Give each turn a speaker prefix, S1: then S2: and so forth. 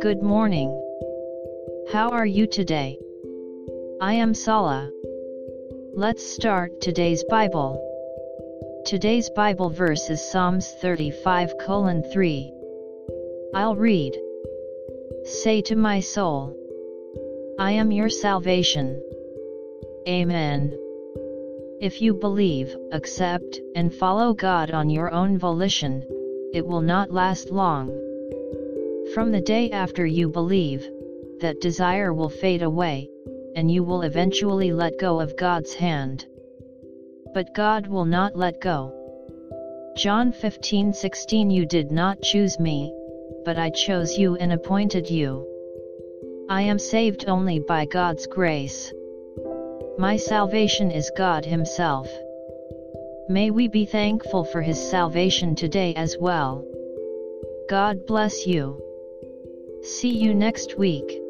S1: Good morning. How are you today? I am Sala. Let's start today's Bible. Today's Bible verse is Psalms 35 3. I'll read. Say to my soul, I am your salvation. Amen. If you believe, accept, and follow God on your own volition, it will not last long. From the day after you believe, that desire will fade away, and you will eventually let go of God's hand. But God will not let go. John 15:16 You did not choose me, but I chose you and appointed you. I am saved only by God's grace. My salvation is God Himself. May we be thankful for His salvation today as well. God bless you. See you next week.